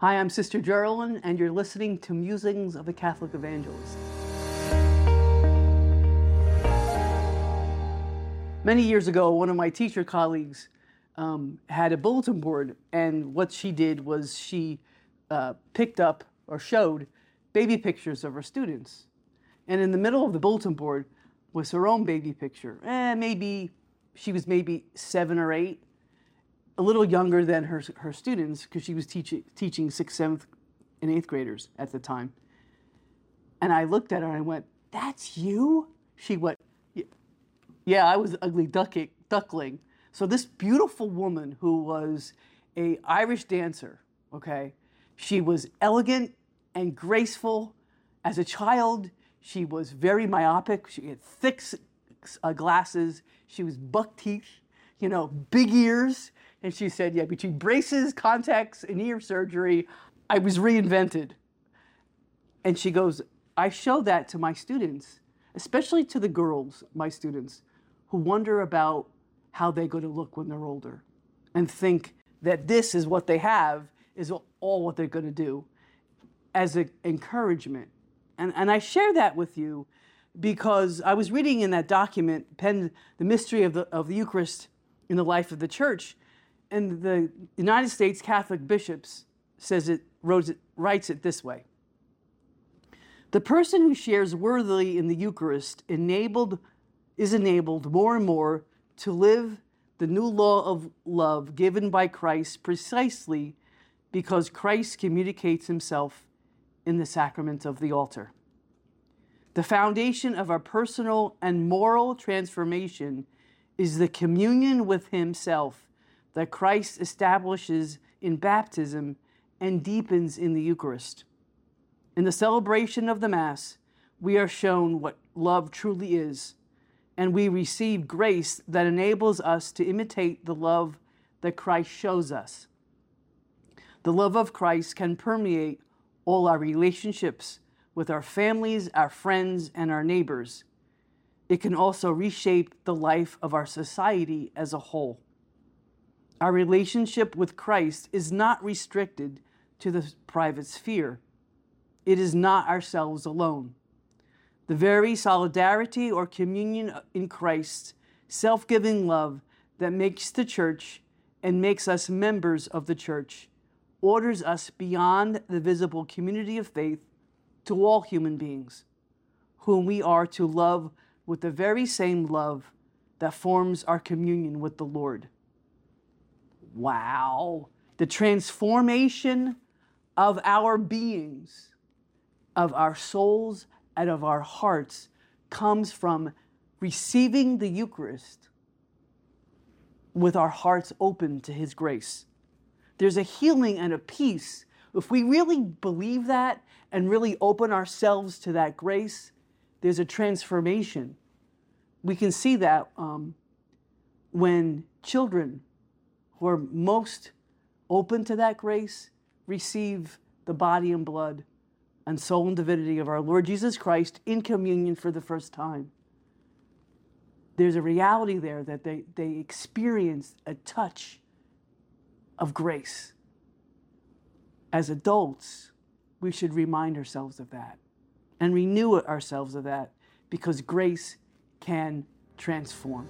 Hi, I'm Sister Geraldine, and you're listening to Musings of a Catholic Evangelist. Many years ago, one of my teacher colleagues um, had a bulletin board, and what she did was she uh, picked up or showed baby pictures of her students. And in the middle of the bulletin board was her own baby picture. Eh, maybe she was maybe seven or eight, a little younger than her, her students because she was teaching, teaching sixth, seventh, and eighth graders at the time. And I looked at her and I went, That's you? She went, Yeah, I was ugly ducky, duckling. So this beautiful woman who was a Irish dancer, okay, she was elegant and graceful. As a child, she was very myopic. She had thick uh, glasses. She was buck teeth, you know, big ears. And she said, yeah, between braces, contacts, and ear surgery, I was reinvented. And she goes, I show that to my students, especially to the girls, my students, who wonder about how they're going to look when they're older and think that this is what they have, is all what they're going to do as an encouragement. And, and I share that with you because I was reading in that document, Penn, The Mystery of the, of the Eucharist in the Life of the Church, and the United States Catholic bishops says it, it, writes it this way. The person who shares worthily in the Eucharist enabled, is enabled more and more to live the new law of love given by Christ precisely because Christ communicates himself in the sacrament of the altar. The foundation of our personal and moral transformation is the communion with Himself that Christ establishes in baptism and deepens in the Eucharist. In the celebration of the Mass, we are shown what love truly is, and we receive grace that enables us to imitate the love that Christ shows us. The love of Christ can permeate all our relationships with our families, our friends, and our neighbors. It can also reshape the life of our society as a whole. Our relationship with Christ is not restricted to the private sphere. It is not ourselves alone. The very solidarity or communion in Christ's self giving love that makes the church and makes us members of the church orders us beyond the visible community of faith to all human beings, whom we are to love with the very same love that forms our communion with the Lord. Wow. The transformation of our beings, of our souls, and of our hearts comes from receiving the Eucharist with our hearts open to His grace. There's a healing and a peace. If we really believe that and really open ourselves to that grace, there's a transformation. We can see that um, when children who are most open to that grace receive the body and blood and soul and divinity of our Lord Jesus Christ in communion for the first time. There's a reality there that they, they experience a touch of grace. As adults, we should remind ourselves of that and renew ourselves of that because grace can transform.